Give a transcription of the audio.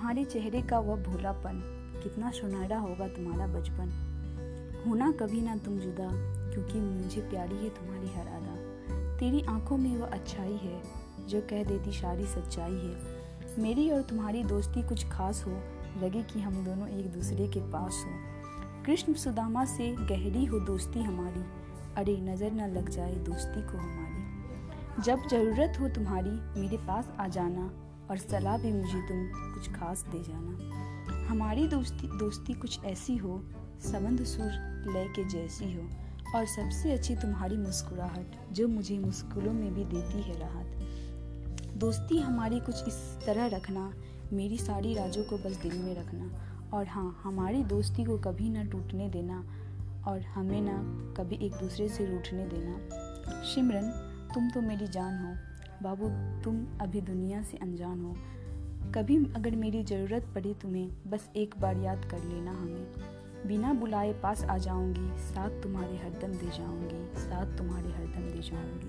तुम्हारे चेहरे का वह भोलापन कितना सुनहरा होगा तुम्हारा बचपन। होना कभी ना तुम जुदा, क्योंकि मुझे प्यारी है तुम्हारी हर अदा तेरी आँखों में वह अच्छाई है, जो कह देती सारी सच्चाई है। मेरी और तुम्हारी दोस्ती कुछ खास हो, लगे कि हम दोनों एक दूसरे के पास हो। कृष्ण सुदामा से गहरी हो दोस्ती हमारी, अरे नज़र न लग जाए दोस्ती को हमारी। जब ज़रूरत हो तुम्हारी, मेरे पास आ जाना और सलाह भी मुझे तुम कुछ खास दे जाना। हमारी दोस्ती दोस्ती कुछ ऐसी हो, संबंध सुर लय के जैसी हो, और सबसे अच्छी तुम्हारी मुस्कुराहट, जो मुझे मुश्किलों में भी देती है राहत। दोस्ती हमारी कुछ इस तरह रखना, मेरी सारी राजों को बस दिल में रखना, और हाँ हमारी दोस्ती को कभी ना टूटने देना, और हमें ना कभी एक दूसरे से रूठने देना। सिमरन तुम तो मेरी जान हो बाबू, तुम अभी दुनिया से अनजान हो। कभी अगर मेरी ज़रूरत पड़ी तुम्हें, बस एक बार याद कर लेना हमें। बिना बुलाए पास आ जाऊँगी, साथ तुम्हारे हरदम दे जाऊँगी, साथ तुम्हारे हरदम दे जाऊँगी।